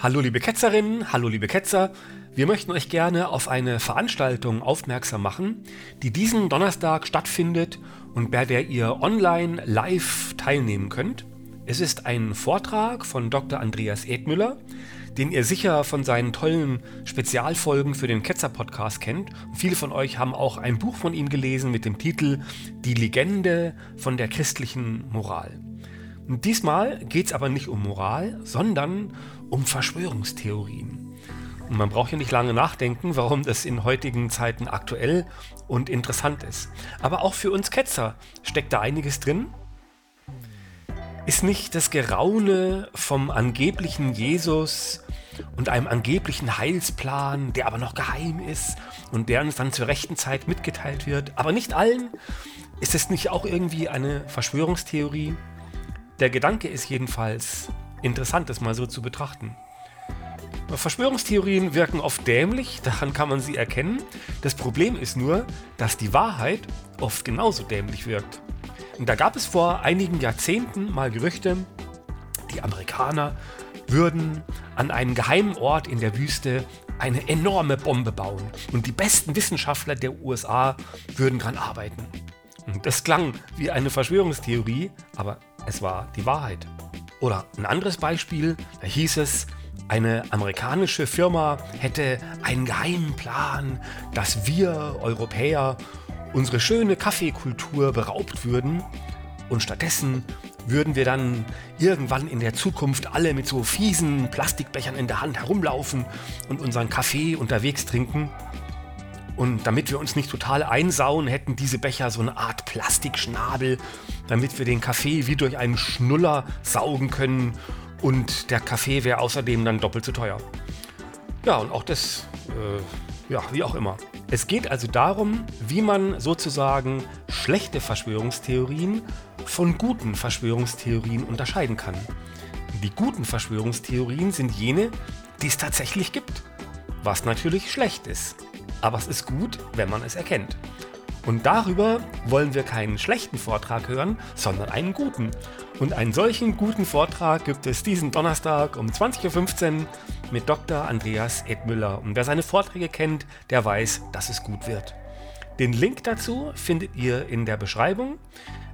Hallo liebe Ketzerinnen, hallo liebe Ketzer. Wir möchten euch gerne auf eine Veranstaltung aufmerksam machen, die diesen Donnerstag stattfindet und bei der ihr online live teilnehmen könnt. Es ist ein Vortrag von Dr. Andreas Edmüller, den ihr sicher von seinen tollen Spezialfolgen für den Ketzer-Podcast kennt. Und viele von euch haben auch ein Buch von ihm gelesen mit dem Titel Die Legende von der christlichen Moral. Diesmal geht es aber nicht um Moral, sondern um Verschwörungstheorien. Und man braucht ja nicht lange nachdenken, warum das in heutigen Zeiten aktuell und interessant ist. Aber auch für uns Ketzer steckt da einiges drin. Ist nicht das Geraune vom angeblichen Jesus und einem angeblichen Heilsplan, der aber noch geheim ist und der uns dann zur rechten Zeit mitgeteilt wird, aber nicht allen, ist es nicht auch irgendwie eine Verschwörungstheorie? Der Gedanke ist jedenfalls interessant, das mal so zu betrachten. Verschwörungstheorien wirken oft dämlich, daran kann man sie erkennen. Das Problem ist nur, dass die Wahrheit oft genauso dämlich wirkt. Und da gab es vor einigen Jahrzehnten mal Gerüchte, die Amerikaner würden an einem geheimen Ort in der Wüste eine enorme Bombe bauen und die besten Wissenschaftler der USA würden daran arbeiten. Und das klang wie eine Verschwörungstheorie, aber es war die Wahrheit. Oder ein anderes Beispiel, da hieß es, eine amerikanische Firma hätte einen geheimen Plan, dass wir Europäer unsere schöne Kaffeekultur beraubt würden und stattdessen würden wir dann irgendwann in der Zukunft alle mit so fiesen Plastikbechern in der Hand herumlaufen und unseren Kaffee unterwegs trinken. Und damit wir uns nicht total einsauen, hätten diese Becher so eine Art Plastikschnabel, damit wir den Kaffee wie durch einen Schnuller saugen können und der Kaffee wäre außerdem dann doppelt so teuer. Ja, und auch das, äh, ja, wie auch immer. Es geht also darum, wie man sozusagen schlechte Verschwörungstheorien von guten Verschwörungstheorien unterscheiden kann. Die guten Verschwörungstheorien sind jene, die es tatsächlich gibt. Was natürlich schlecht ist. Aber es ist gut, wenn man es erkennt. Und darüber wollen wir keinen schlechten Vortrag hören, sondern einen guten. Und einen solchen guten Vortrag gibt es diesen Donnerstag um 20.15 Uhr mit Dr. Andreas Edmüller. Und wer seine Vorträge kennt, der weiß, dass es gut wird. Den Link dazu findet ihr in der Beschreibung.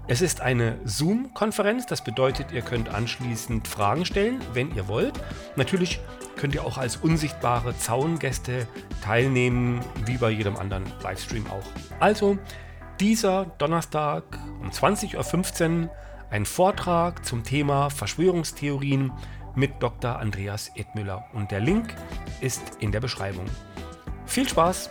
Es ist eine Zoom-Konferenz, das bedeutet, ihr könnt anschließend Fragen stellen, wenn ihr wollt. Natürlich könnt ihr auch als unsichtbare Zaungäste teilnehmen, wie bei jedem anderen Livestream auch. Also, dieser Donnerstag um 20.15 Uhr ein Vortrag zum Thema Verschwörungstheorien mit Dr. Andreas Edmüller. Und der Link ist in der Beschreibung. Viel Spaß!